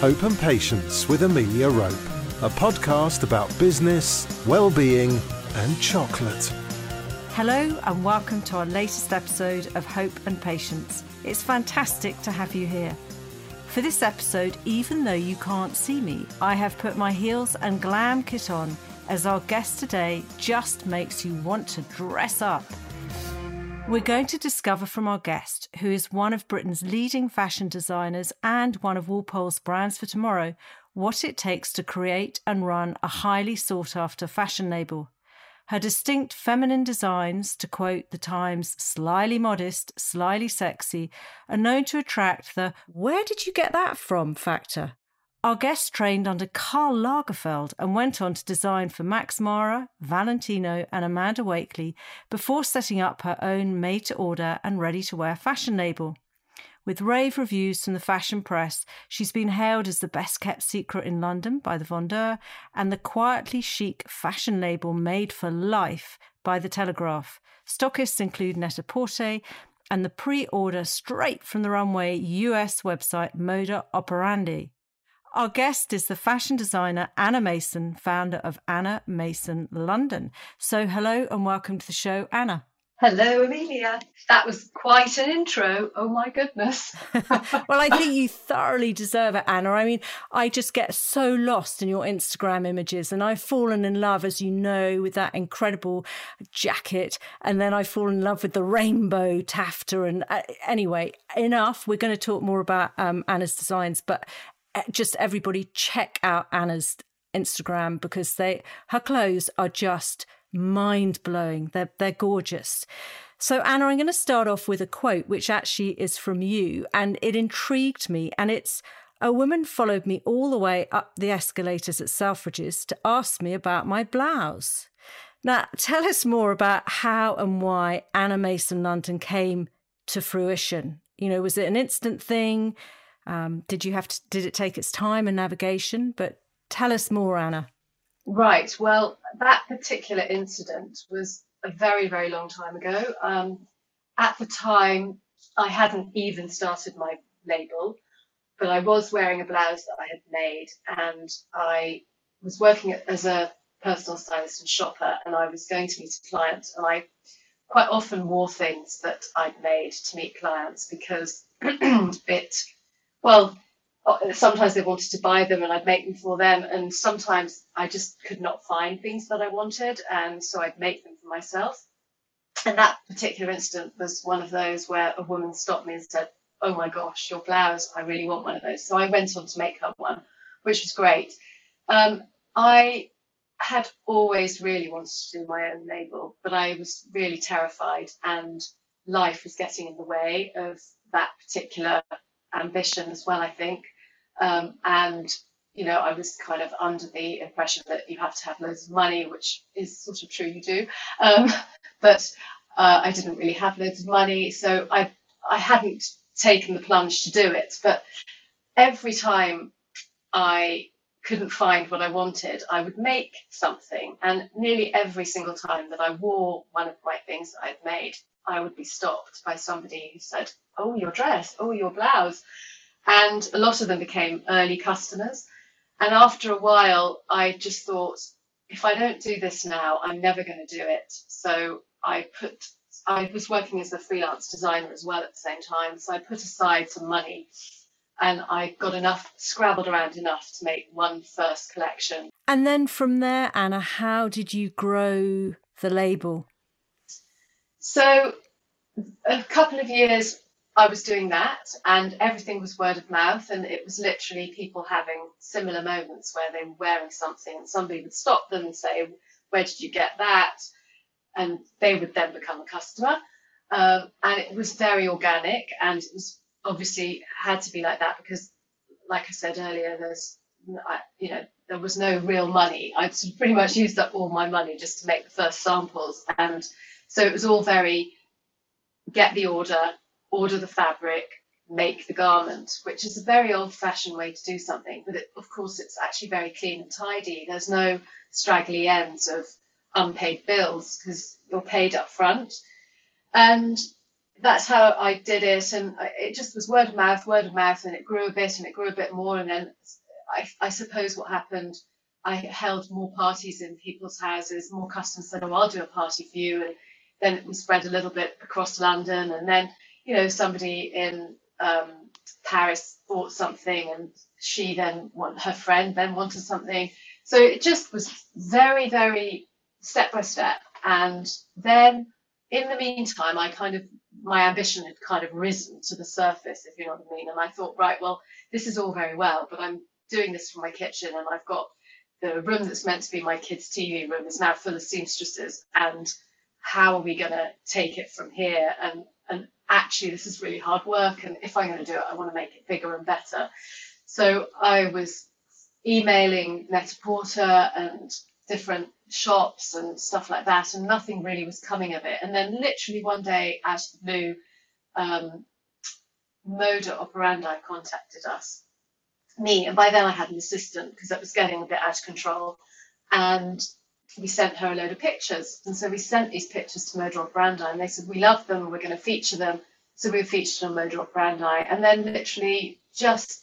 Hope and Patience with Amelia Rope, a podcast about business, well-being and chocolate. Hello and welcome to our latest episode of Hope and Patience. It's fantastic to have you here. For this episode, even though you can't see me, I have put my heels and glam kit on as our guest today just makes you want to dress up. We're going to discover from our guest, who is one of Britain's leading fashion designers and one of Walpole's brands for tomorrow, what it takes to create and run a highly sought after fashion label. Her distinct feminine designs, to quote the Times, slyly modest, slyly sexy, are known to attract the where did you get that from factor. Our guest trained under Karl Lagerfeld and went on to design for Max Mara, Valentino, and Amanda Wakeley before setting up her own made to order and ready to wear fashion label. With rave reviews from the fashion press, she's been hailed as the best kept secret in London by the Vendeur and the quietly chic fashion label made for life by the Telegraph. Stockists include Net-a-Porter and the pre order straight from the runway US website Moda Operandi. Our guest is the fashion designer Anna Mason, founder of Anna Mason London. So, hello and welcome to the show, Anna. Hello, Amelia. That was quite an intro. Oh my goodness. well, I think you thoroughly deserve it, Anna. I mean, I just get so lost in your Instagram images, and I've fallen in love, as you know, with that incredible jacket. And then I fall in love with the rainbow taffeta. And uh, anyway, enough. We're going to talk more about um, Anna's designs, but just everybody check out Anna's Instagram because they her clothes are just mind blowing. They're they're gorgeous. So Anna, I'm going to start off with a quote which actually is from you, and it intrigued me. And it's a woman followed me all the way up the escalators at Selfridges to ask me about my blouse. Now, tell us more about how and why Anna Mason London came to fruition. You know, was it an instant thing? Um, did you have to? Did it take its time and navigation? But tell us more, Anna. Right. Well, that particular incident was a very, very long time ago. Um, at the time, I hadn't even started my label, but I was wearing a blouse that I had made, and I was working as a personal stylist and shopper, and I was going to meet a client, and I quite often wore things that I'd made to meet clients because it well, uh, sometimes they wanted to buy them and I'd make them for them. And sometimes I just could not find things that I wanted. And so I'd make them for myself. And that particular incident was one of those where a woman stopped me and said, Oh my gosh, your blouse, I really want one of those. So I went on to make her one, which was great. Um, I had always really wanted to do my own label, but I was really terrified and life was getting in the way of that particular ambition as well, I think. Um, and you know, I was kind of under the impression that you have to have loads of money, which is sort of true, you do. Um, but uh, I didn't really have loads of money, so I I hadn't taken the plunge to do it. But every time I couldn't find what I wanted, I would make something, and nearly every single time that I wore one of my things that I'd made, I would be stopped by somebody who said, "Oh, your dress, oh, your blouse," and a lot of them became early customers. And after a while, I just thought, if I don't do this now, I'm never going to do it. So I put, I was working as a freelance designer as well at the same time. So I put aside some money and I got enough, scrabbled around enough to make one first collection. And then from there, Anna, how did you grow the label? So a couple of years I was doing that, and everything was word of mouth, and it was literally people having similar moments where they were wearing something, and somebody would stop them and say, "Where did you get that?" And they would then become a customer, um, and it was very organic, and it was obviously had to be like that because, like I said earlier, there's you know there was no real money. I'd pretty much used up all my money just to make the first samples, and so it was all very get the order, order the fabric, make the garment, which is a very old fashioned way to do something. But it, of course, it's actually very clean and tidy. There's no straggly ends of unpaid bills because you're paid up front. And that's how I did it, and it just was word of mouth, word of mouth, and it grew a bit, and it grew a bit more, and then I, I suppose what happened, I held more parties in people's houses, more customers said, "Oh, I'll do a party for you," and then it was spread a little bit across London, and then you know somebody in um, Paris bought something, and she then want her friend then wanted something, so it just was very, very step by step, and then in the meantime, I kind of my ambition had kind of risen to the surface, if you know what I mean. And I thought, right, well, this is all very well, but I'm doing this from my kitchen, and I've got the room that's meant to be my kids' TV room is now full of seamstresses, and how are we going to take it from here? And and actually, this is really hard work, and if I'm going to do it, I want to make it bigger and better. So I was emailing Net-a-Porter and different shops and stuff like that, and nothing really was coming of it. And then, literally one day, out of the um, Moda Operandi contacted us, me, and by then I had an assistant because it was getting a bit out of control. And we sent her a load of pictures, and so we sent these pictures to Moda Operandi, and they said we love them, and we're going to feature them. So we were featured on Moda Operandi, and then literally just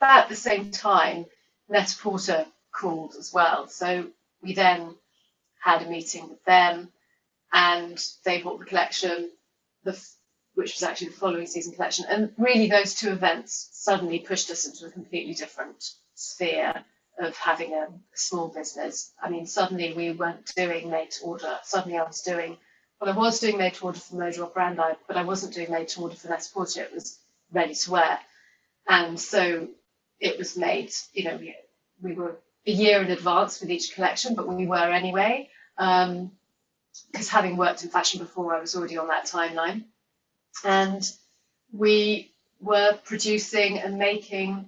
about the same time, Net-a-Porter called as well. So we then had a meeting with them, and they bought the collection, the, which was actually the following season collection. And really, those two events suddenly pushed us into a completely different sphere of having a, small business. I mean, suddenly we weren't doing made to order. Suddenly I was doing, well, I was doing made to order for Moda Operandi, but I wasn't doing made to order for Net-a-Porter. It was ready to wear. And so it was made, you know, we, we were a year in advance with each collection, but we were anyway. Because um, having worked in fashion before, I was already on that timeline. And we were producing and making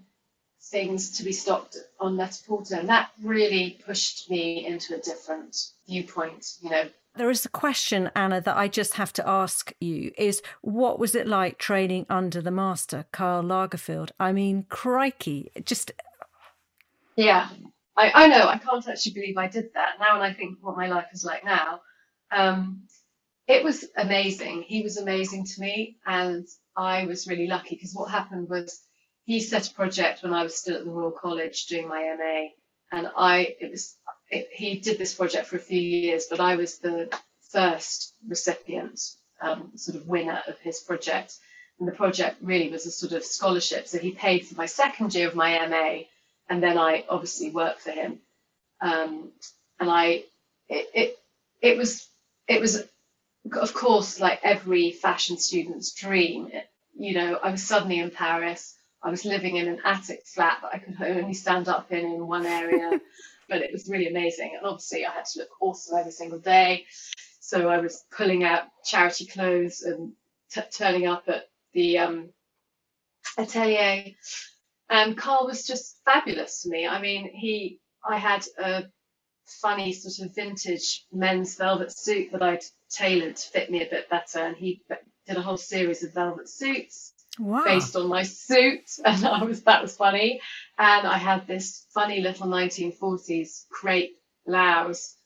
things to be stopped on Net-a-Porter. And that really pushed me into a different viewpoint, you know. There is a question, Anna, that I just have to ask you is what was it like training under the master, Karl Lagerfeld? I mean, crikey, just. Yeah, I, I know, I can't actually believe I did that. Now, And I think what my life is like now, um, it was amazing. He was amazing to me, and I was really lucky because what happened was he set a project when I was still at the Royal College doing my MA, and I it was it, he did this project for a few years, but I was the first recipient, um, sort of winner of his project, and the project really was a sort of scholarship. So he paid for my second year of my MA and then I obviously worked for him. Um, and I, it, it, it was, it was, of course, like every fashion student's dream. You know, I was suddenly in Paris. I was living in an attic flat that I could only stand up in in one area, but it was really amazing. And obviously, I had to look awesome every single day. So I was pulling out charity clothes and t- turning up at the um, atelier and Karl was just fabulous to me. I mean, he, I had a funny sort of vintage men's velvet suit that I'd tailored to fit me a bit better, and he did a whole series of velvet suits wow. based on my suit, and I was that was funny. And I had this funny little 1940s crepe blouse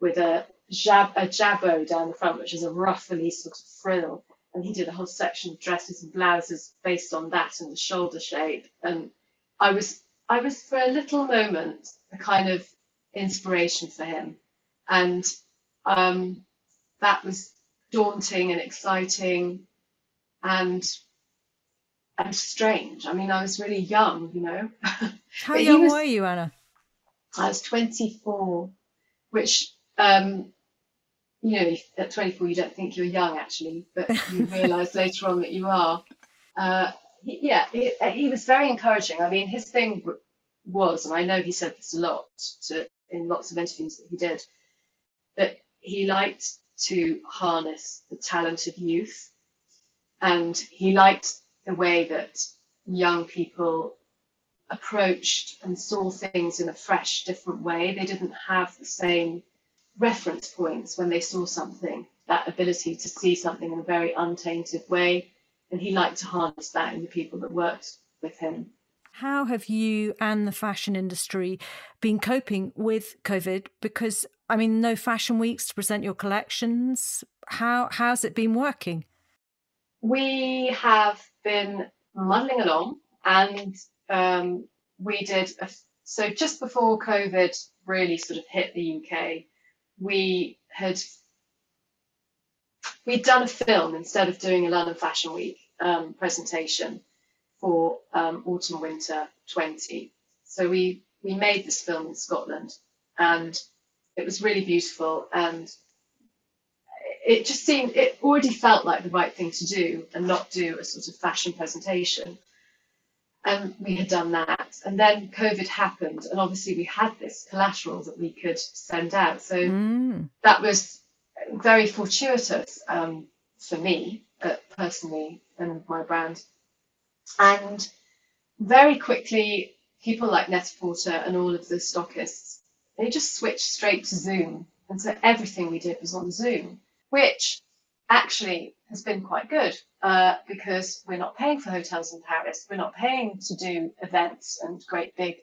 with a jab a jabot down the front, which is a ruffly sort of frill and he did a whole section of dresses and blouses based on that and the shoulder shape. And I was I was for a little moment a kind of inspiration for him, and um, that was daunting and exciting, and and strange. I mean, I was really young, you know. How young was, were you, Anna? I was 24, which um, you know, at 24 you don't think you're young actually, but you realise later on that you are. Uh, he, yeah, he, he, was very encouraging. I mean, his thing was, and I know he said this a lot to, in lots of interviews that he did, that he liked to harness the talent of youth, and he liked the way that young people approached and saw things in a fresh, different way. They didn't have the same reference points when they saw something, that ability to see something in a very untainted way. And he liked to harness that in the people that worked with him. How have you and the fashion industry been coping with COVID? Because, I mean, no fashion weeks to present your collections. How How's it been working? we have been muddling along and um, we did a, so just before COVID really sort of hit the UK, we had we'd done a film instead of doing a London Fashion Week um, presentation for um, autumn winter 20. So we we made this film in Scotland, and it was really beautiful and it just seemed it already felt like the right thing to do and not do a sort of fashion presentation. And we had done that. And then covid happened and obviously we had this collateral that we could send out. So mm. that was very fortuitous um, for me uh, personally and my brand. And very quickly people like Net-a-Porter and all of the stockists they just switched straight to zoom. And so everything we did was on zoom which actually has been quite good uh, because we're not paying for hotels in Paris. We're not paying to do events and great big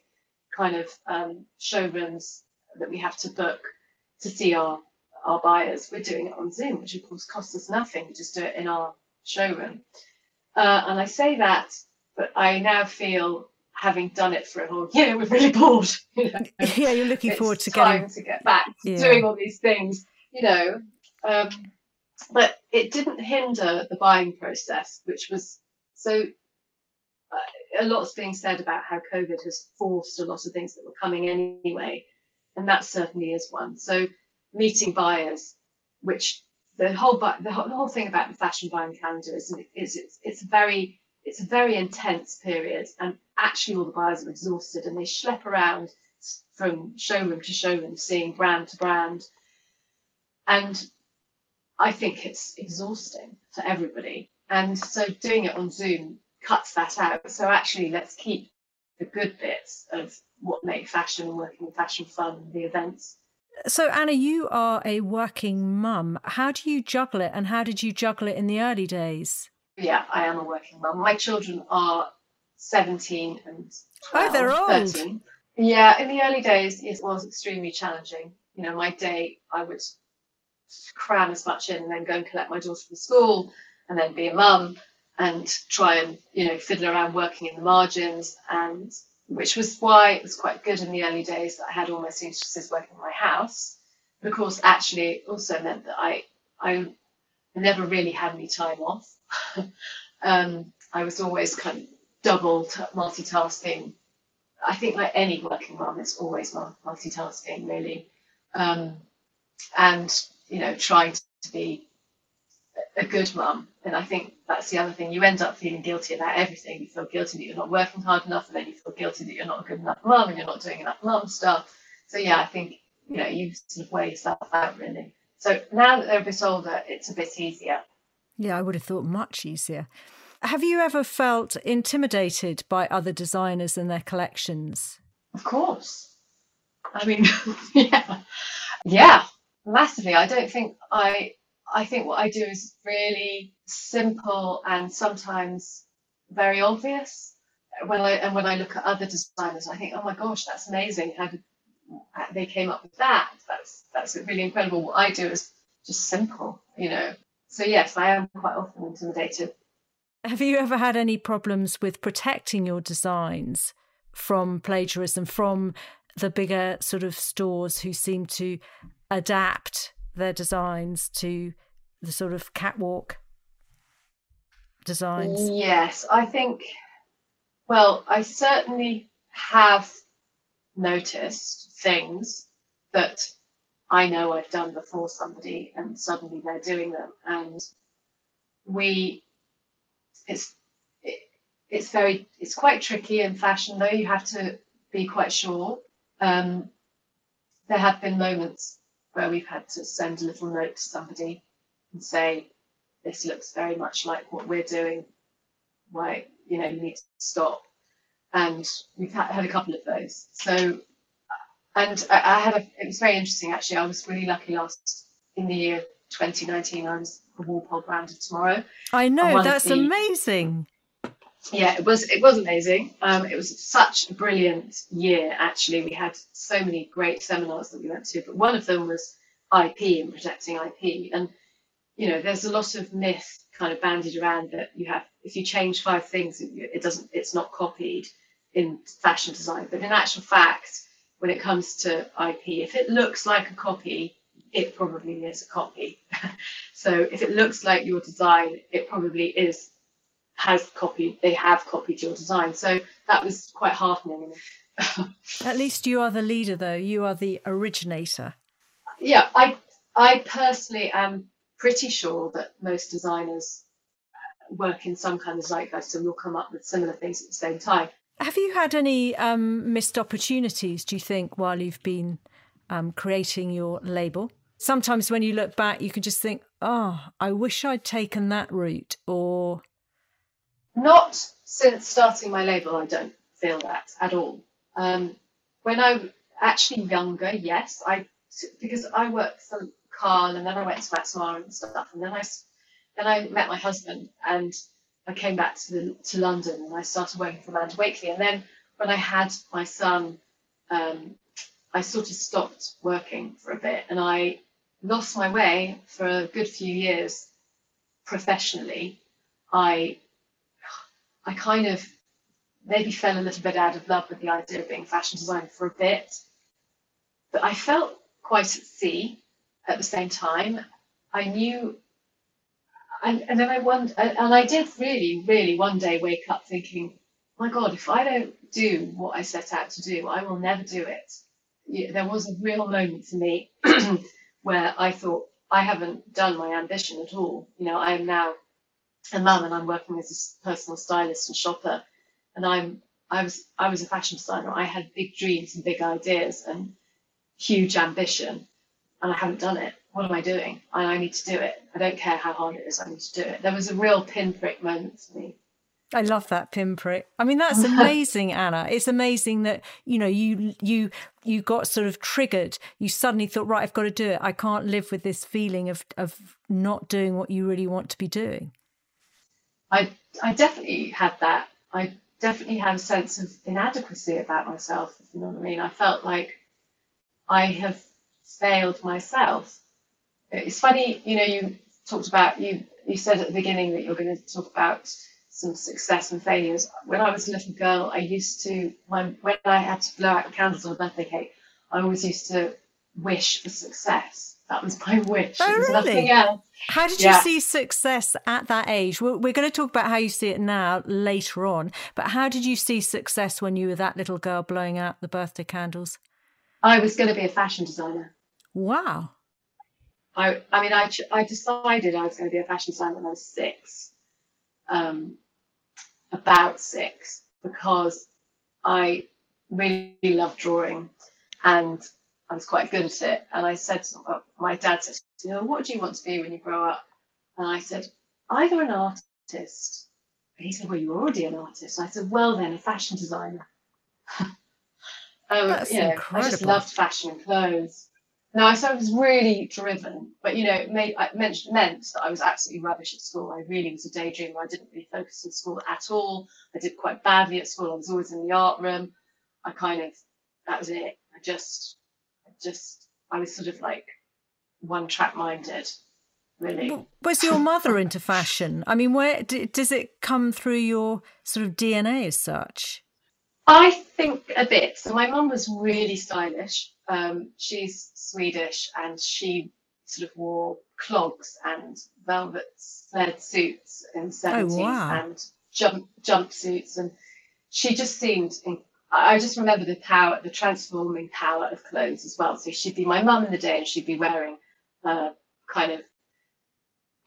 kind of um, showrooms that we have to book to see our our buyers. We're doing it on Zoom, which of course costs us nothing. We just do it in our showroom. Uh, and I say that, but I now feel having done it for a whole year, we're really bored. You know? Yeah, you're looking it's forward to time getting to get back to yeah. doing all these things. You know, um, but it didn't hinder the buying process, which was so. Uh, a lot's being said about how COVID has forced a lot of things that were coming anyway, and that certainly is one. So meeting buyers, which the whole the whole, the whole thing about the fashion buying calendar is, is it's it's very it's a very intense period, and actually all the buyers are exhausted and they schlep around from showroom to showroom, seeing brand to brand, and I think it's exhausting for everybody. And so doing it on Zoom cuts that out. So actually, let's keep the good bits of what make fashion and working in fashion fun, the events. So, Anna, you are a working mum. How do you juggle it, and how did you juggle it in the early days? Yeah, I am a working mum. My children are 17 and 12, oh, they're old. 13. Yeah, in the early days, it was extremely challenging. You know, my day, I would cram as much in and then go and collect my daughter from school and then be a mum and try and you know fiddle around working in the margins and which was why it was quite good in the early days that I had all my seamstresses working in my house. Course, actually, it also meant that I I never really had any time off. um, I was always kind of double t- multitasking. I think like any working mum, it's always multitasking really. Um, and you know, trying to be a good mum. And I think that's the other thing. You end up feeling guilty about everything. You feel guilty that you're not working hard enough, and then you feel guilty that you're not a good enough mum and you're not doing enough mum stuff. So yeah, I think you know you sort of weigh yourself out really. So now that they're a bit older, it's a bit easier. Yeah, I would have thought much easier. Have you ever felt intimidated by other designers and their collections? Of course. I mean, yeah, yeah massively. I don't think I I think what I do is really simple and sometimes very obvious. When I and when I look at other designers, I think, oh my gosh, that's amazing. How did they came up with that? That's that's really incredible. What I do is just simple, you know. So yes, I am quite often intimidated. Have you ever had any problems with protecting your designs from plagiarism from the bigger sort of stores who seem to adapt their designs to the sort of catwalk designs? Yes, I think, well, I certainly have noticed things that I know I've done before somebody and suddenly they're doing them. And we, it's, it, it's very, it's quite tricky in fashion though. You have to be quite sure. Um, there have been moments where we've had to send a little note to somebody and say, this looks very much like what we're doing. Why, you know, you need to stop. And we've had, a couple of those. So, and I, I had a, it was very interesting actually. I was really lucky last in the year 2019. I was the Walpole brand of tomorrow. I know, that's the, amazing yeah, it was it was amazing. Um, it was such a brilliant year. Actually, we had so many great seminars that we went to, but one of them was IP and protecting IP. And you know, there's a lot of myth kind of bandied around that you have if you change five things, it doesn't, it's not copied in fashion design. But in actual fact, when it comes to IP, if it looks like a copy, it probably is a copy. so if it looks like your design, it probably is has copied. They have copied your design. So that was quite heartening. At least you are the leader, though. You are the originator. Yeah, I I personally am pretty sure that most designers work in some kind of zeitgeist and will come up with similar things at the same time. Have you had any um, missed opportunities, do you think, while you've been um, creating your label? Sometimes when you look back, you can just think, oh, I wish I'd taken that route, or. Not since starting my label, I don't feel that at all. Um, when I actually younger, yes, I because I worked for Karl and then I went to Max Mara and stuff, and then I then I met my husband and I came back to the, to London and I started working for Amanda Wakeley. And then when I had my son, um, I sort of stopped working for a bit and I lost my way for a good few years professionally. I I kind of maybe fell a little bit out of love with the idea of being fashion designer for a bit. But I felt quite at sea at the same time. I knew and, and then I wonder, and I did really, really one day wake up thinking, my God, if I don't do what I set out to do, I will never do it. There was a real moment for me where I thought, I haven't done my ambition at all. You know, I am now a mum and I'm working as a personal stylist and shopper. And I'm, I was, I was a fashion designer. I had big dreams and big ideas and huge ambition, and I haven't done it what am I doing? I, I need to do it. I don't care how hard it is. I need to do it. There was a real pinprick moment for me. I love that pinprick. I mean, that's amazing, Anna. It's amazing that you know you you you got sort of triggered. You suddenly thought, right, I've got to do it. I can't live with this feeling of of not doing what you really want to be doing. I I definitely had that. I definitely had a sense of inadequacy about myself. You know what I mean. I felt like I have failed myself it's funny, you know, you talked about you you said at the beginning that you're going to talk about some success and failures. When I was a little girl, I used to when when I had to blow out the candles on a birthday cake, I always used to wish for success. That was my wish. Oh, really? nothing. How did yeah. you see success at that age? We're, we're going to talk about how you see it now later on, but how did you see success when you were that little girl blowing out the birthday candles? I was going to be a fashion designer. Wow. I, I mean, I, I decided I was going to be a fashion designer when I was six, um, about six, because I really loved drawing and I was quite good at it. And I said, to, my dad said, you know, what do you want to be when you grow up? And I said, either an artist. And he said, well, you're already an artist. I said, well, then a fashion designer. um, That's you know, incredible. I just loved fashion and clothes. No, I was really driven, but you know, it made it meant, meant that I was absolutely rubbish at school. I really was a daydreamer. I didn't really focus in school at all. I did quite badly at school. I was always in the art room. I kind of that was it. I just, just, I was sort of like one track minded. Really. Was your mother into fashion? I mean, where does it come through your sort of DNA as such? I think a bit. So my mum was really stylish. Um, she's Swedish and she sort of wore clogs and velvet flared suits in the 70s oh, wow. and jump jumpsuits and she just seemed I just remember the power, the transforming power of clothes as well. So she'd be my mum in the day and she'd be wearing uh, kind of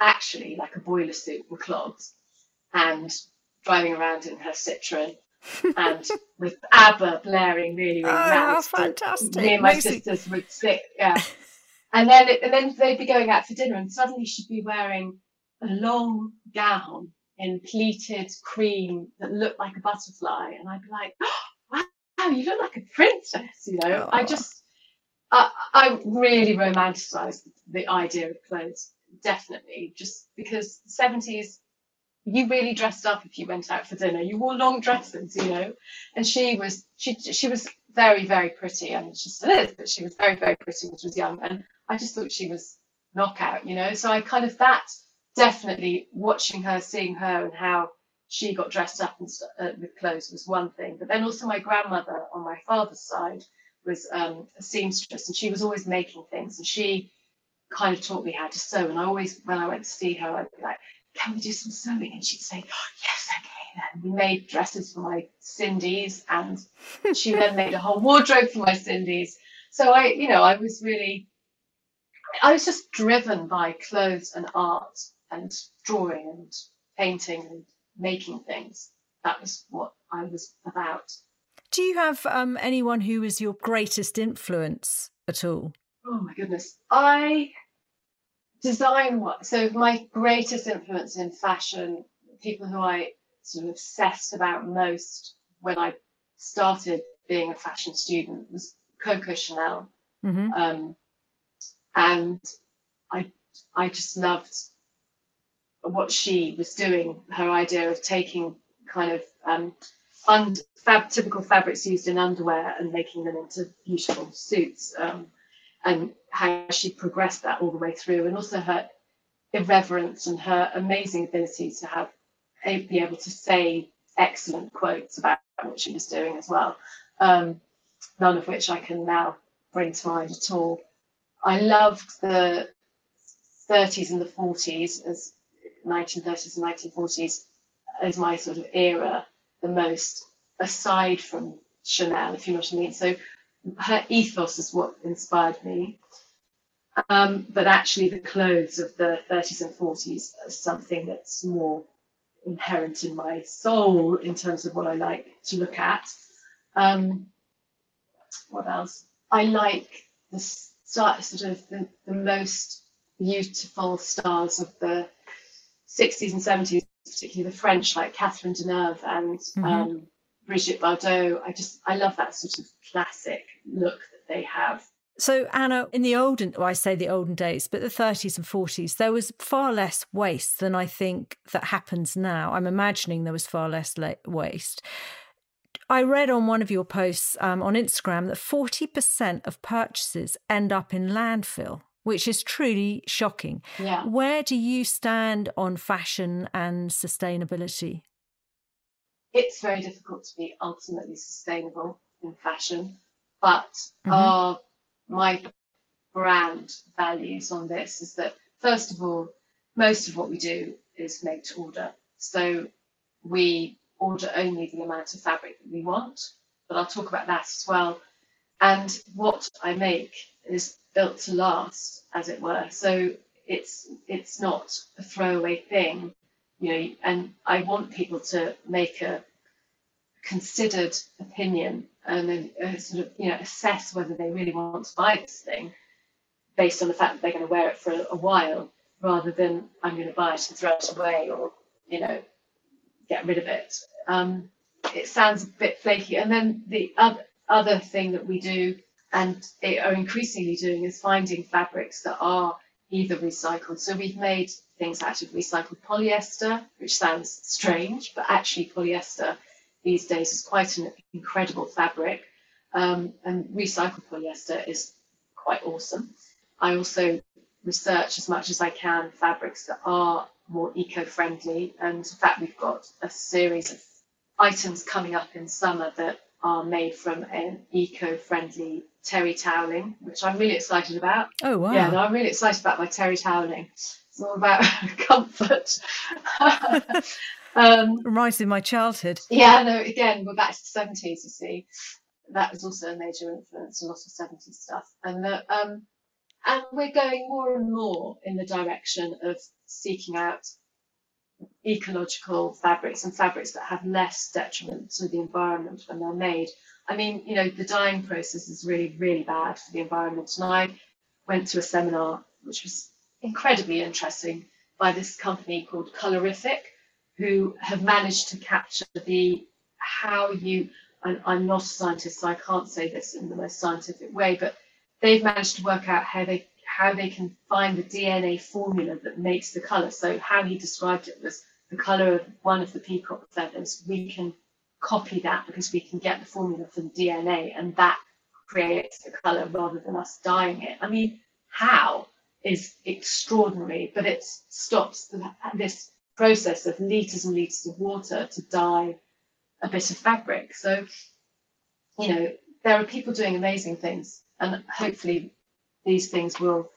actually like a boiler suit with clogs and driving around in her Citroen and with ABBA blaring really, really oh, loud. fantastic. Me and my sisters would sit, yeah. and then and then they'd be going out for dinner and suddenly she'd be wearing a long gown in pleated cream that looked like a butterfly. And I'd be like, oh, wow, you look like a princess, you know. Oh. I just, I, I really romanticized the idea of clothes, definitely, just because the 70s you really dressed up if you went out for dinner. You wore long dresses, you know. And she was she she was very very pretty. I mean, she still is, but she was very very pretty when she was young. And I just thought she was knockout, you know. So I kind of that definitely watching her, seeing her, and how she got dressed up and uh, with clothes was one thing. But then also my grandmother on my father's side was um, a seamstress, and she was always making things, and she kind of taught me how to sew. And I always, when I went to see her, I'd be like, "Can we do some sewing?" And she'd say, oh, "Yes, okay." Then we made dresses for my Sindy's, and she then made a whole wardrobe for my Sindy's. So I, you know, I was really, I was just driven by clothes and art and drawing and painting and making things. That was what I was about. Do you have um, anyone who was your greatest influence at all? Oh my goodness. I design what so my greatest influence in fashion, people who I sort of obsessed about most when I started being a fashion student was Coco Chanel. Mm-hmm. Um, and I I just loved what she was doing, her idea of taking kind of um, fab- typical fabrics used in underwear and making them into beautiful suits, um, and how she progressed that all the way through, and also her irreverence and her amazing ability to have be able to say excellent quotes about what she was doing as well. Um, none of which I can now bring to mind at all. I loved the 30s and the 40s as 1930s and 1940s as my sort of era the most, aside from Chanel, if you know what I mean. So her ethos is what inspired me. Um, but actually, the clothes of the 30s and 40s are something that's more inherent in my soul in terms of what I like to look at. Um, what else? I like the sort of the, the most beautiful stars of the 60s and 70s, particularly the French, like Catherine Deneuve and mm-hmm. um, Brigitte Bardot. I just, I love that sort of classic look that they have. So, Anna, in the olden, well, I say the olden days, but the 30s and 40s, there was far less waste than I think that happens now. I'm imagining there was far less waste. I read on one of your posts um, on Instagram that 40% of purchases end up in landfill, which is truly shocking. Yeah. Where do you stand on fashion and sustainability? It's very difficult to be ultimately sustainable in fashion, but mm-hmm. our my brand values on this is that first of all, most of what we do is made to order. So we order only the amount of fabric that we want, but I'll talk about that as well. And what I make is built to last, as it were. So it's it's not a throwaway thing, you know. And I want people to make a considered opinion and then uh, sort of you know assess whether they really want to buy this thing based on the fact that they're going to wear it for a, a while, rather than I'm going to buy it and throw it away or you know get rid of it. Um, it sounds a bit flaky. And then the other other thing that we do and they are increasingly doing is finding fabrics that are either recycled. So we've made things out of recycled polyester, which sounds strange, but actually polyester these days is quite an incredible fabric. Um, and recycled polyester is quite awesome. I also research as much as I can fabrics that are more eco-friendly. And in fact, we've got a series of items coming up in summer that are made from an eco-friendly terry toweling, which I'm really excited about. Oh wow! Yeah, no, I'm really excited about my terry toweling. It's all about comfort. um, Reminds me of my childhood. Yeah, no. Again, we're back to the seventies. You see, that was also a major influence. A lot of seventies stuff, and the, um, and we're going more and more in the direction of seeking out ecological fabrics and fabrics that have less detriment to the environment when they're made. I mean, you know, the dyeing process is really, really bad for the environment. And I went to a seminar which was incredibly interesting by this company called Colorifix, who have managed to capture the how you and I'm not a scientist, so I can't say this in the most scientific way, but they've managed to work out how they how they can find the DNA formula that makes the color. So how he described it was the color of one of the peacock feathers. We can copy that because we can get the formula from DNA and that creates the color rather than us dyeing it. I mean, how? is extraordinary, but it stops the, this process of liters and liters of water to dye a bit of fabric. So, you know, there are people doing amazing things, and hopefully these things will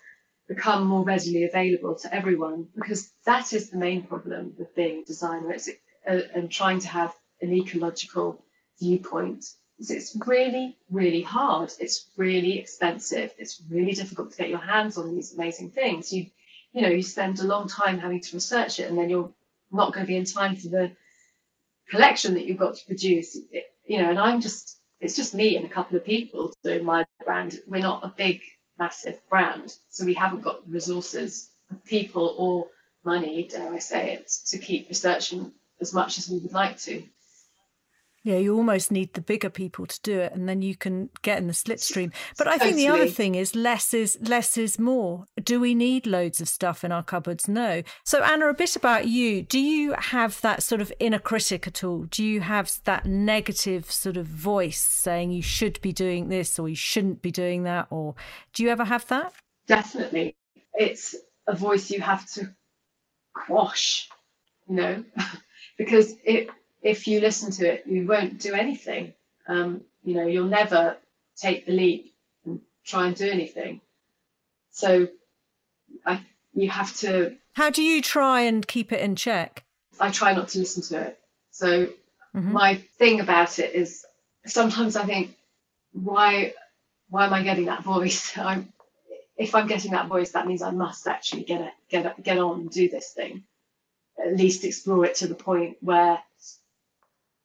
become more readily available to everyone because that is the main problem with being a designer. It's, uh, and trying to have an ecological viewpoint. It's really really hard. It's really expensive. It's really difficult to get your hands on these amazing things. You you know you spend a long time having to research it and then you're not going to be in time for the collection that you've got to produce. It, you know and i'm just it's just me and a couple of people doing my brand. We're not a big massive brand. So we haven't got the resources of people or money, dare I say it, to keep researching as much as we would like to. Yeah, you almost need the bigger people to do it, and then you can get in the slipstream. But I think the other thing is less is less is more. Do we need loads of stuff in our cupboards? No. So Anna, a bit about you. Do you have that sort of inner critic at all? Do you have that negative sort of voice saying you should be doing this or you shouldn't be doing that? Or do you ever have that? Definitely. It's a voice you have to quash, you know, because it if you listen to it, you won't do anything. Um, you know, you'll never take the leap and try and do anything. So I, you have to. How do you try and keep it in check? I try not to listen to it. So mm-hmm. my thing about it is sometimes I think, why, why am I getting that voice? I'm, if I'm getting that voice, that means I must actually get it, get it, get on and do this thing. At least explore it to the point where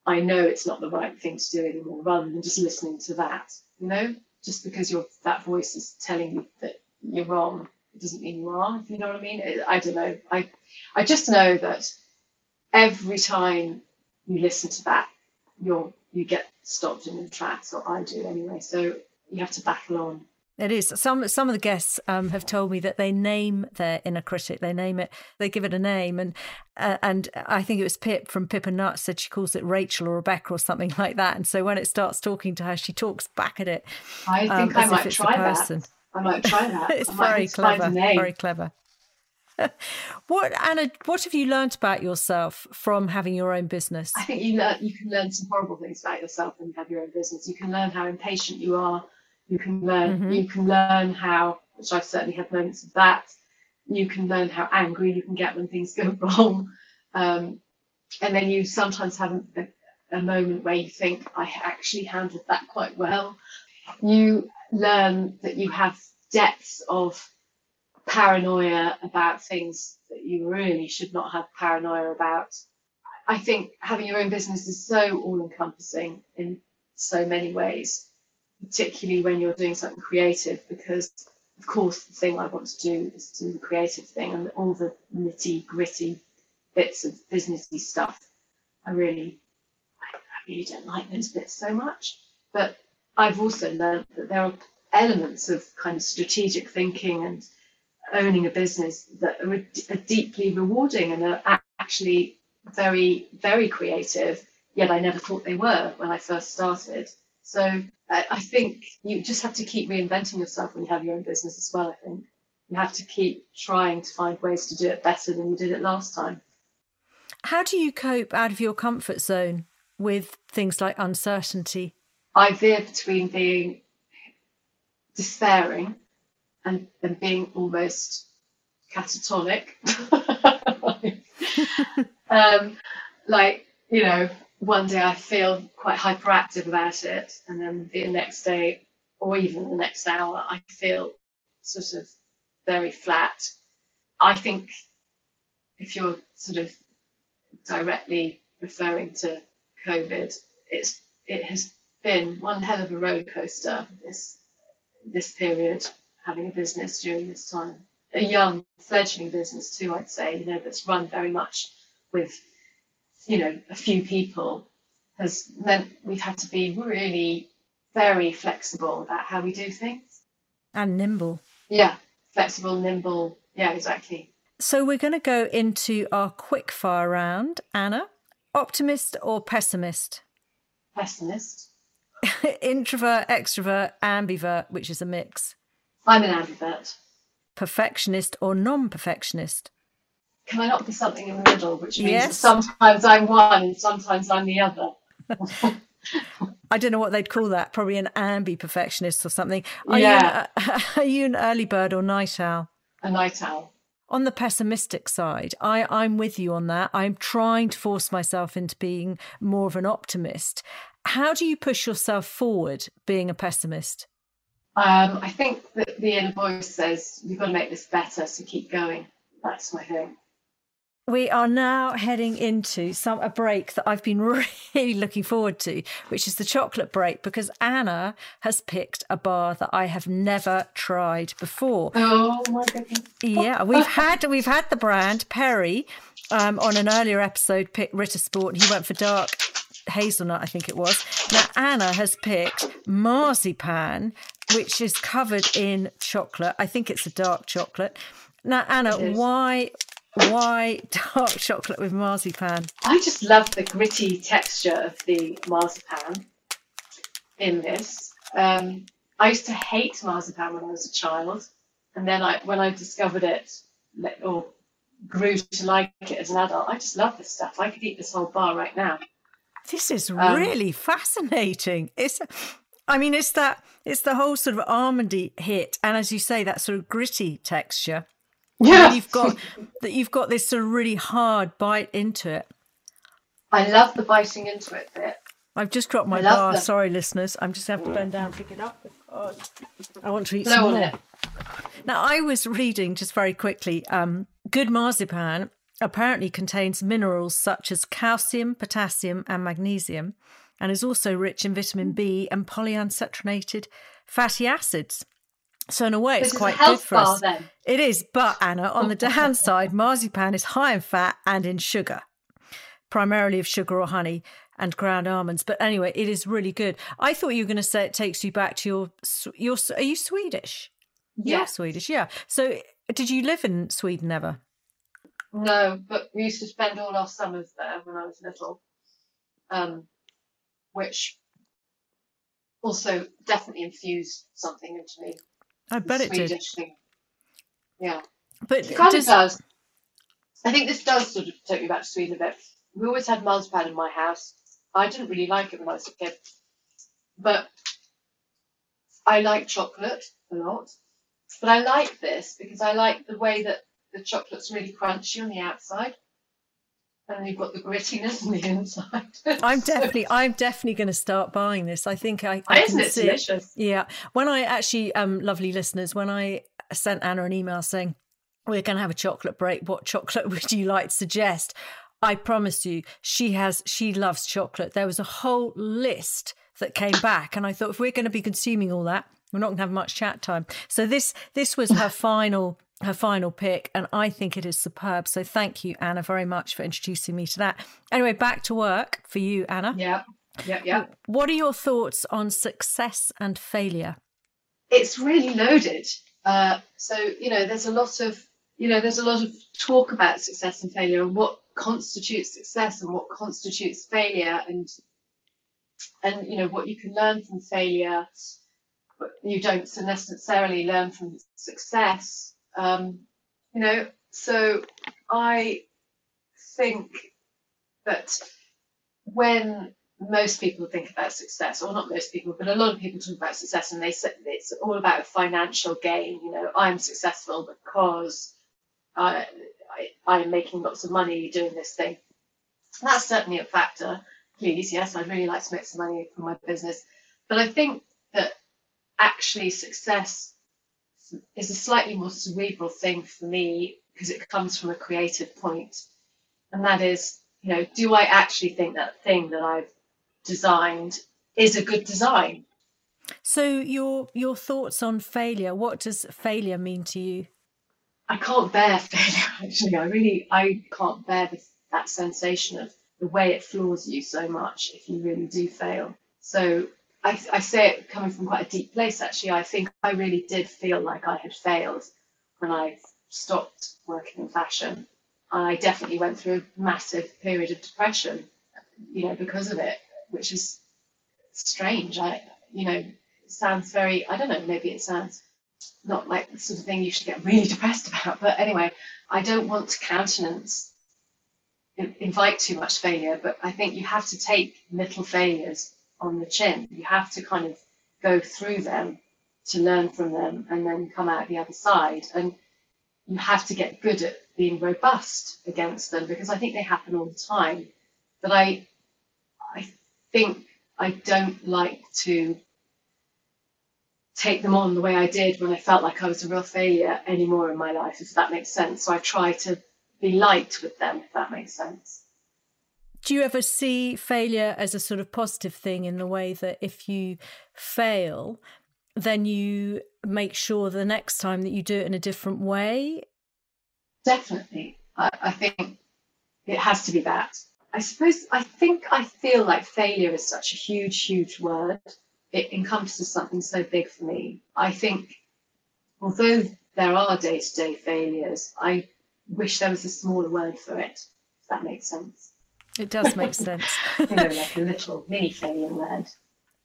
I know it's not the right thing to do anymore, rather than just listening to that. You know, just because your that voice is telling you that you're wrong, it doesn't mean you are. You know what I mean? I don't know. I I just know that every time you listen to that, you're you get stopped in your tracks, or I do anyway. So you have to battle on it is. Some some of the guests um, have told me that they name their inner critic. They name it. They give it a name, and uh, and I think it was Pip from Pip and Nuts said she calls it Rachel or Rebecca or something like that. And so when it starts talking to her, she talks back at it. I think um, I might try that. I might try that. it's very clever. Very clever. what Anna? What have you learned about yourself from having your own business? I think you learn. You can learn some horrible things about yourself when you have your own business. You can learn how impatient you are you can learn. Mm-hmm. You can learn how, which I've certainly had moments of that. You can learn how angry you can get when things go wrong, um, and then you sometimes have a, a moment where you think, I actually handled that quite well. You learn that you have depths of paranoia about things that you really should not have paranoia about. I think having your own business is so all encompassing in so many ways particularly when you're doing something creative, because of course the thing I want to do is do the creative thing and all the nitty gritty bits of businessy stuff. I really, I, really don't like those bits so much. But I've also learned that there are elements of kind of strategic thinking and owning a business that are, are deeply rewarding and are actually very, very creative. Yet I never thought they were when I first started. So I think you just have to keep reinventing yourself when you have your own business as well. I think you have to keep trying to find ways to do it better than you did it last time. How do you cope out of your comfort zone with things like uncertainty? I veer between being despairing and, and being almost catatonic. um, like, you know, one day I feel quite hyperactive about it, and then the next day, or even the next hour, I feel sort of very flat. I think if you're sort of directly referring to COVID, it's it has been one hell of a roller coaster this this period having a business during this time. A young fledgling business too, I'd say, you know, that's run very much with you know, a few people has meant we've had to be really very flexible about how we do things. And nimble. Yeah, flexible, nimble. Yeah, exactly. So we're going to go into our quick fire round. Anna, optimist or pessimist? Pessimist. Introvert, extrovert, ambivert, which is a mix. I'm an ambivert. perfectionist or non perfectionist? Can I not be something in the middle, which means Yes. sometimes I'm one and sometimes I'm the other? I don't know what they'd call that. Probably an ambi perfectionist or something. Are, Yeah. you an, are you an early bird or night owl? A night owl. On the pessimistic side, I, I'm with you on that. I'm trying to force myself into being more of an optimist. How do you push yourself forward being a pessimist? Um, I think that the inner voice says you've got to make this better, so keep going. That's my thing. We are now heading into some a break that I've been really looking forward to, which is the chocolate break, because Anna has picked a bar that I have never tried before. Oh my goodness. Yeah, we've had we've had the brand Perry um, on an earlier episode. Picked Ritter Sport, and he went for dark hazelnut, I think it was. Now Anna has picked marzipan, which is covered in chocolate. I think it's a dark chocolate. Now Anna, why why dark chocolate with marzipan? I just love the gritty texture of the marzipan in this. Um, I used to hate marzipan when I was a child, and then I, when I discovered it, or grew to like it as an adult, I just love this stuff. I could eat this whole bar right now. This is Um, really fascinating. It's, I mean, it's that it's the whole sort of almondy hit, and as you say, that sort of gritty texture. Yeah, You've got that. You've got this sort of really hard bite into it. I love the biting into it bit. I've just dropped my bar. them. Sorry, listeners. I'm just going to have to bend down and pick it up because I want to eat Blow some more. it. Now, I was reading just very quickly. Um, good marzipan apparently contains minerals such as calcium, potassium, and magnesium, and is also rich in vitamin B and polyunsaturated fatty acids. So, in a way, This it's quite good for bar us. then. It is, but Anna, on the downside, marzipan is high in fat and in sugar, primarily of sugar or honey and ground almonds. But anyway, it is really good. I thought you were going to say it takes you back to your your. Are you Swedish? You're Yeah. Swedish, yeah. So, did you live in Sweden ever? No, but we used to spend all our summers there when I was little, um, which also definitely infused something into me. I bet it did. Thing. Yeah, But it kind does, of does. I think this does sort of take me back to Sweden a bit. We always had marzipan in my house. I didn't really like it when I was a kid, but I like chocolate a lot. But I like this because I like the way that the chocolate's really crunchy on the outside, and you've got the grittiness on the inside. I'm definitely, I'm definitely going to start buying this. I think I, I Isn't can it see it. delicious? Yeah. When I actually, um, lovely listeners, when I sent Anna an email saying, we're going to have a chocolate break, what chocolate would you like to suggest? I promise you, she has, she loves chocolate. There was a whole list that came back. And I thought, if we're going to be consuming all that, we're not going to have much chat time. So this, this was her final, her final pick. And I think it is superb. So thank you, Anna, very much for introducing me to that. Anyway, back to work for you, Anna. Yeah, yeah, yeah. What are your thoughts on success and failure? it's really loaded. Uh, so you know, there's a lot of you know, there's a lot of talk about success and failure and what constitutes success and what constitutes failure, and and you know what you can learn from failure, but you don't so necessarily learn from success. Um, you know, so I think that when most people think about success, or not most people, but a lot of people talk about success and they say it's all about financial gain. You know, I'm successful because I, I, I'm making lots of money doing this thing. That's certainly a factor. Please, yes, I'd really like to make some money from my business. But I think that actually success is a slightly more cerebral thing for me because it comes from a creative. And that is, you know, do I actually think that thing that I've designed is a good design? So your your thoughts on failure? What does failure mean to you? I can't bear failure. Actually, I really, I can't bear the, that sensation of the way it floors you so much if you really do fail. So I, I say it coming from quite a deep place. Actually, I think I really did feel like I had failed when I stopped working in fashion. I definitely went through a massive period of depression, you know, because of it, which is strange. I, you know, sounds very, I don't know, maybe it sounds not like the sort of thing you should get really depressed about. But anyway, I don't want to countenance invite too much failure, but I think you have to take little failures on the chin. You have to kind of go through them to learn from them and then come out the other side. And you have to get good at being robust against them because I think they happen all the time. But I I think I don't like to take them on the way I did when I felt like I was a real failure anymore in my life, if that makes sense. So I try to be light with them, if that makes sense. Do you ever see failure as a sort of positive thing in the way that if you fail, then you make sure the next time that you do it in a different way? Definitely. I, I think it has to be that. I suppose I think I feel like failure is such a huge, huge word. It encompasses something so big for me. I think although there are day to day failures, I wish there was a smaller word for it, if that makes sense. It does make sense. you know, like a little mini failure.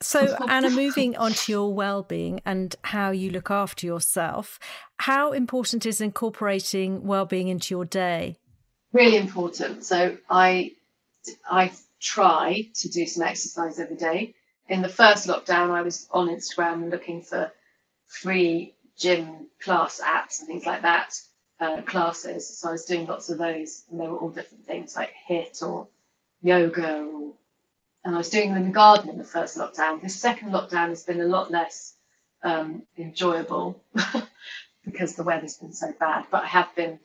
So, Anna, moving on to your well-being and how you look after yourself, how important is incorporating well-being into your day? Really important. So, I I try to do some exercise every day. In the first lockdown, I was on Instagram looking for free gym class apps and things like that uh, classes. So I was doing lots of those, and they were all different things like HIIT or yoga, and I was doing them in the garden in the first lockdown. This second lockdown has been a lot less um, enjoyable because the weather's been so bad. But I have been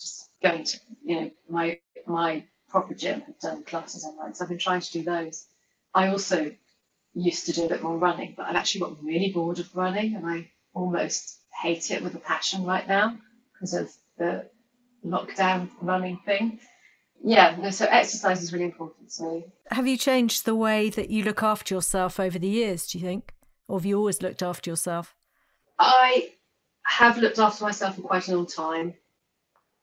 just going to, you know, my my proper gym have done classes online, so I've been trying to do those. I also used to do a bit more running, but I've actually got really bored of running, and I almost hate it with a passion right now because of the lockdown running thing. Yeah, no, so exercise is really important to me. Have you changed the way that you look after yourself over the years, do you think? Or have you always looked after yourself? I have looked after myself for quite a long time.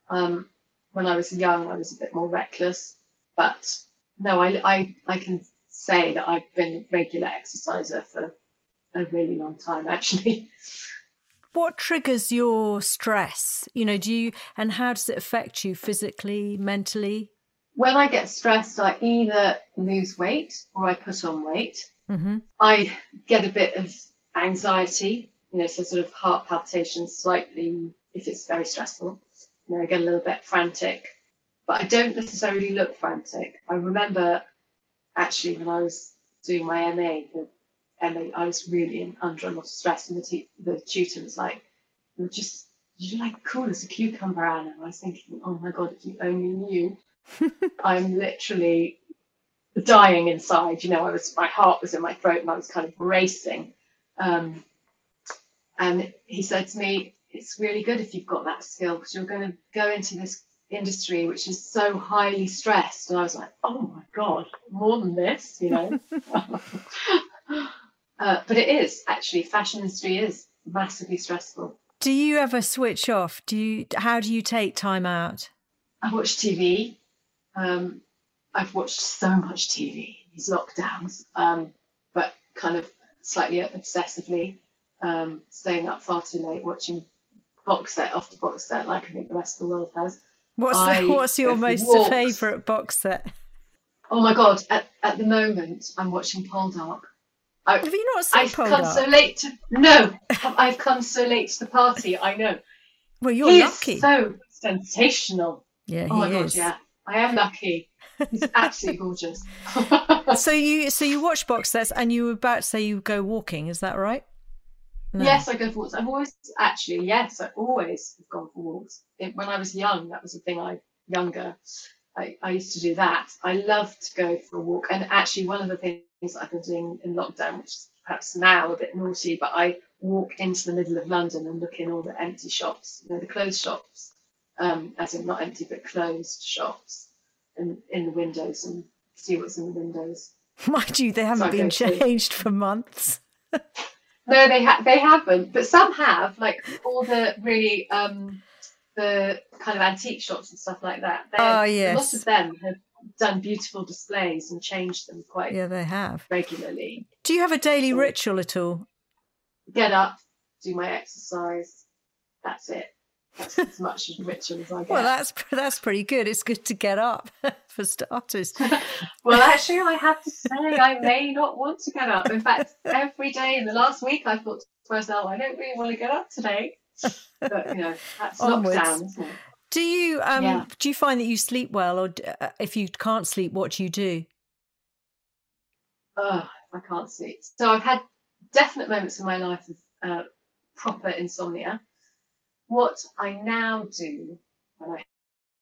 Um, when I was young, I was a bit more reckless, but no, I, I, I can say that I've been a regular exerciser for a really long time, actually. What triggers your stress? You know, do you, and how does it affect you physically, mentally? When I get stressed, I either lose weight or I put on weight. Mm-hmm. I get a bit of anxiety, you know, so sort of heart palpitations slightly if it's very stressful. You know, I get a little bit frantic, but I don't necessarily look frantic. I remember actually when I was doing my MA, the MA, I was really in, under a lot of stress, and the, the tutor was like, "You're just you're like cool as a cucumber, Anna." And I was thinking, "Oh my god, if you only knew." I'm literally dying inside. You know, I was my heart was in my throat and I was kind of racing. Um, and he said to me, "It's really good if you've got that skill because you're going to go into this industry which is so highly stressed." And I was like, "Oh my god, more than this," you know. uh, but it is actually fashion industry is massively stressful. Do you ever switch off? Do you? How do you take time out? I watch TV. Um, I've watched so much TV these lockdowns, um, but kind of slightly obsessively, um, staying up far too late watching box set after box set, like I think the rest of the world has. What's the, what's your most favourite box set? Oh my god! At, at the moment, I'm watching Poldark. I, Have you not seen I've Poldark? come so late to no. I've come so late to the party. I know. Well, you're he lucky. So sensational. Yeah, oh my is. god, yeah. I am lucky. He's absolutely gorgeous. so you so you watch box sets and you were about to say you go walking, is that right? No. Yes, I go for walks. I've always actually, yes, I always have gone for walks. It, when I was young, that was a thing I younger. I, I used to do that. I love to go for a walk. And actually one of the things I've been doing in lockdown, which is perhaps now a bit naughty, but I walk into the middle of London and look in all the empty shops, you know, the closed shops um, as in not empty but closed shops and in the windows and see what's in the windows. Mind you, they haven't so been changed for months. no, they ha- they haven't, but some have. Like all the really um, the kind of antique shops and stuff like that. Oh yes, a lot of them have done beautiful displays and changed them quite. Yeah, they have regularly. Do you have a daily so, ritual at all? Get up, do my exercise. That's it. That's as much as ritual as I get. Well, that's that's pretty good. It's good to get up for starters. well, actually, I have to say, I may not want to get up. In fact, every day in the last week, I thought to myself, I don't really want to get up today. But you know, that's Onwards. lockdown, isn't it? Do you um yeah. do you find that you sleep well, or uh, if you can't sleep, what do you do? Oh, I can't sleep. So I've had definite moments in my life of uh, proper insomnia. What I now do when I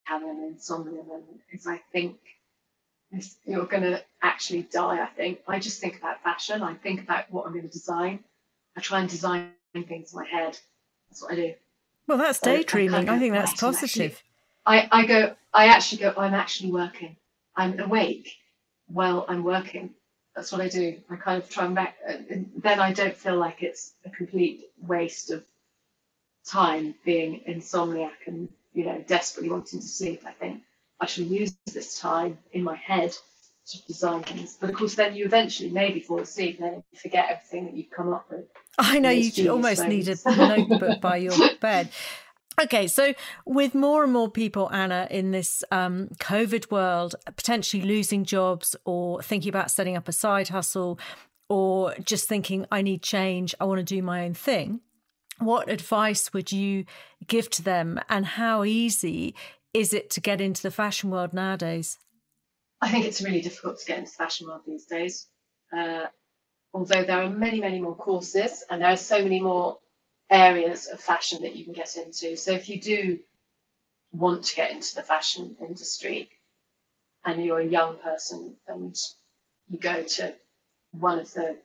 have an insomnia moment is I think you're going to actually die. I think I just think about fashion. I think about what I'm going to design. I try and design things in my head. That's what I do. Well, that's daydreaming. I, I, think that's positive. Actually, I, I go, I actually go, I'm actually working. I'm awake while I'm working. That's what I do. I kind of try and back, uh, and then I don't feel like it's a complete waste of time being insomniac and, you know, desperately wanting to sleep. I think I shall use this time in my head to design things. But of course, then you eventually maybe fall asleep and then you forget everything that you've come up with. I know you almost need a notebook by your bed. Okay, so with more and more people, Anna, in this um, COVID world, potentially losing jobs or thinking about setting up a side hustle or just thinking, I need change, I want to do my own thing, what advice would you give to them and how easy is it to get into the fashion world nowadays? I think it's really difficult to get into the fashion world these days. Uh, although there are many, many more courses and there are so many more areas of fashion that you can get into. So if you do want to get into the fashion industry and you're a young person and you go to one of the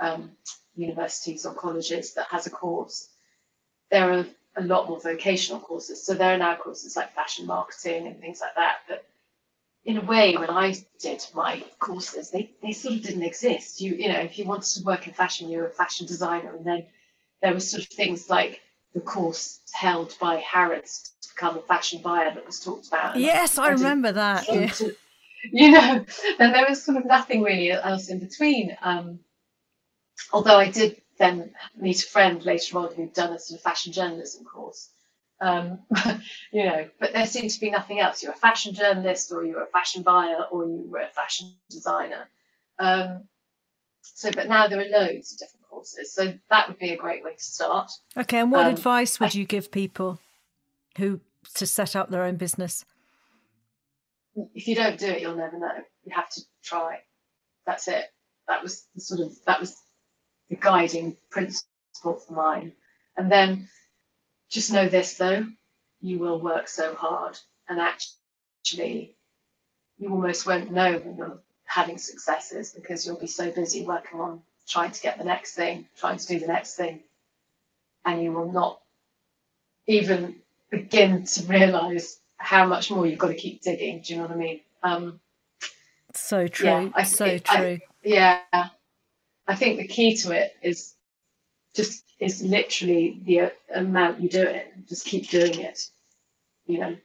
um, universities or colleges that has a course, there are a lot more vocational courses. So there are now courses like fashion marketing and things like that But in a way, when I did my courses, they, they sort of didn't exist. You you know, if you wanted to work in fashion, you were a fashion designer, and then there were sort of things like the course held by Harrods to become a fashion buyer that was talked about. Yes, I, I remember that. Yeah. To, you know, and there was sort of nothing really else in between. Um, although I did then meet a friend later on who'd done a sort of fashion journalism course. Um, you know, but there seemed to be nothing else. You're a fashion journalist, or you're a fashion buyer, or you were a fashion designer. Um, so, but now there are loads of different courses. So that would be a great way to start. Okay, and what um, advice would I, you give people who to set up their own business? If you don't do it, you'll never know. You have to try. That's it. That was the sort of that was the guiding principle for mine. And then just know this though, you will work so hard and actually you almost won't know when you're having successes because you'll be so busy working on trying to get the next thing, trying to do the next thing, and you will not even begin to realize how much more you've got to keep digging. Do you know what I mean? Um, so true. Yeah, I, so it, true. I, yeah. I think the key to it is just is literally the uh, amount you do it. Just keep doing it. You know.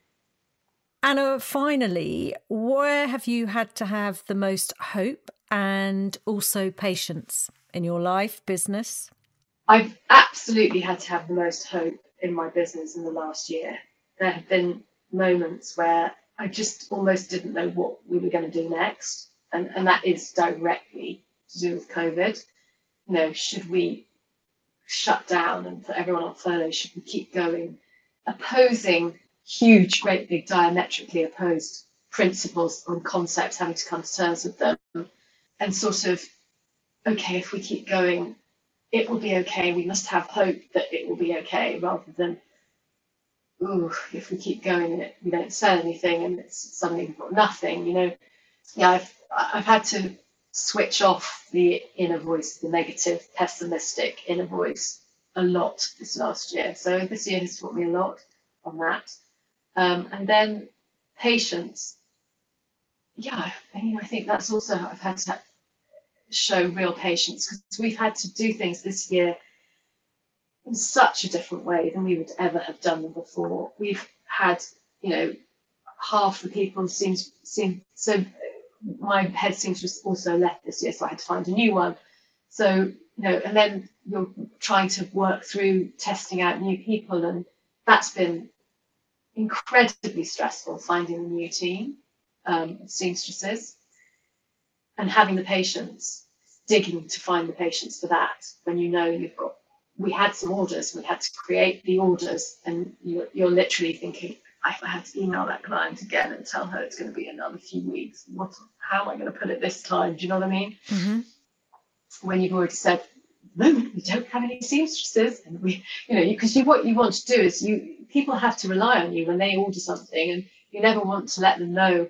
Anna, finally, where have you had to have the most hope and also patience in your life, business? I've absolutely had to have the most hope in my business in the last year. There have been moments where I just almost didn't know what we were going to do next. And, and that is directly to do with COVID. You know, should we shut down and put everyone on furlough? Should we keep going? Opposing huge, great, big, diametrically opposed principles and concepts, having to come to terms with them, and sort of, okay, if we keep going, it will be okay. We must have hope that it will be okay, rather than, ooh, if we keep going and we don't sell anything and it's suddenly we've got nothing. You know, yeah, I've I've had to switch off the inner voice, the negative, pessimistic inner voice a lot this last year. So this year has taught me a lot on that. Um, and then patience. Yeah, I mean, I think that's also I've had to show real patience because we've had to do things this year in such a different way than we would ever have done them before. We've had, you know, half the people seem seem so my head have also left this year, so I had to find a new one. So, you know, and then you're trying to work through testing out new people, and that's been incredibly stressful finding a new team um, of seamstresses and having the patience, digging to find the patience for that when you know you've got. We had some orders, we had to create the orders, and you're, you're literally thinking, I had to email that client again and tell her it's going to be another few weeks. What? How am I going to put it this time? Do you know what I mean? Mm-hmm. When you've already said, no, we don't have any seamstresses, and we, you know, because you, you, what you want to do is you people have to rely on you when they order something, and you never want to let them know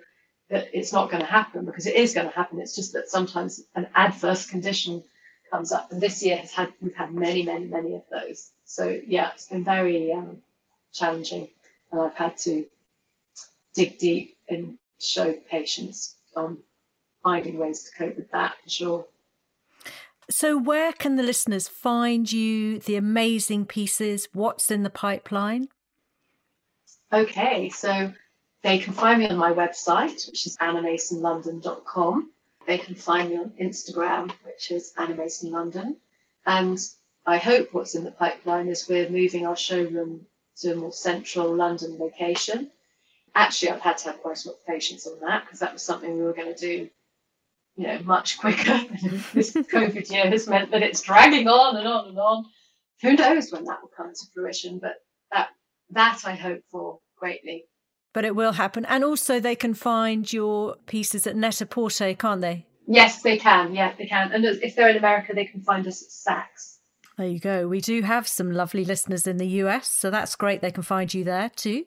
that it's not going to happen because it is going to happen. It's just that sometimes an adverse condition comes up, and this year has had we've had many, many, many of those. So yeah, it's been very um, challenging, and I've had to dig deep and show patience on um, finding ways to cope with that for sure. So, where can the listeners find you, the amazing pieces, what's in the pipeline? Okay, so they can find me on my website, which is annamasonlondon.com. They can find me on Instagram, which is annamasonlondon. And I hope what's in the pipeline is we're moving our showroom to a more central London location. Actually, I've had to have quite a lot of patience on that because that was something we were going to do, you know, much quicker. this COVID year has meant that it's dragging on and on and on. Who knows when that will come to fruition? But that that I hope for greatly. But it will happen. And also, they can find your pieces at Net-a-Porter, can't they? Yes, they can. Yeah, they can. And if they're in America, they can find us at Saks. There you go. We do have some lovely listeners in the US, so that's great. They can find you there too.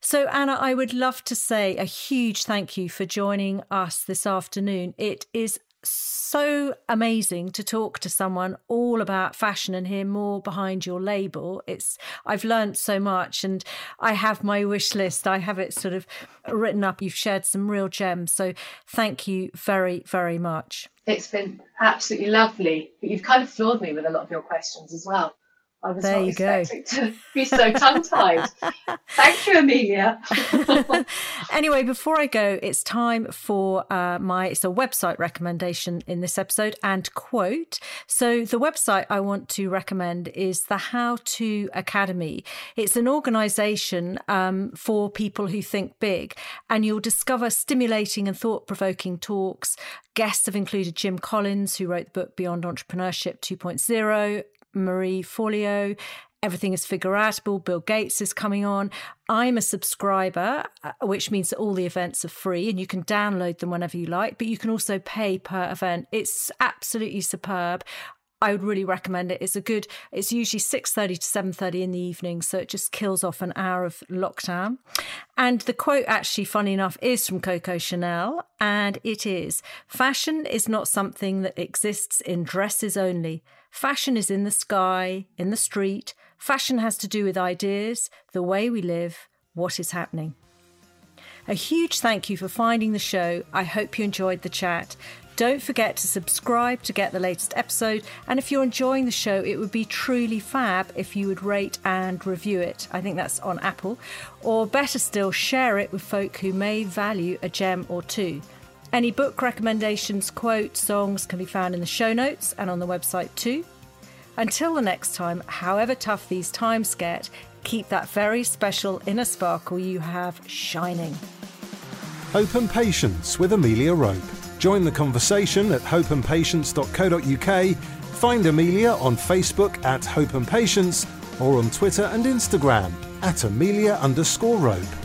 So, Anna, I would love to say a huge thank you for joining us this afternoon. It is so amazing to talk to someone all about fashion and hear more behind your label. It's I've learned so much and I have my wish list. I have it sort of written up. You've shared some real gems. So thank you very, very much. It's been absolutely lovely. But you've kind of floored me with a lot of your questions as well. I was there not expecting go. to be so tongue tied. Thank you, Amelia. anyway, before I go, it's time for uh, my it's a website recommendation in this episode and quote. So the website I want to recommend is the How to Academy. It's an organisation um, for people who think big, and you'll discover stimulating and thought provoking talks. Guests have included Jim Collins, who wrote the book Beyond Entrepreneurship 2.0, Marie Forleo. Everything is figureoutable. Bill Gates is coming on. I'm a subscriber, uh, which means that all the events are free and you can download them whenever you like, but you can also pay per event. It's absolutely superb. I would really recommend it. It's a good. It's usually six thirty to seven thirty in the evening, so it just kills off an hour of lockdown. And the quote, actually, funny enough, is from Coco Chanel, and it is: "Fashion is not something that exists in dresses only. Fashion is in the sky, in the street. Fashion has to do with ideas, the way we live, what is happening." A huge thank you for finding the show. I hope you enjoyed the chat. Don't forget to subscribe to get the latest episode. And if you're enjoying the show, it would be truly fab if you would rate and review it. I think that's on Apple. Or better still, share it with folk who may value a gem or two. Any book recommendations, quotes, songs can be found in the show notes and on the website too. Until the next time, however tough these times get, keep that very special inner sparkle you have shining. Hope and Patience with Amelia Rope. Join the conversation at hopeandpatience.co.uk. Find Amelia on Facebook at Hope and Patience or on Twitter and Instagram at Amelia underscore.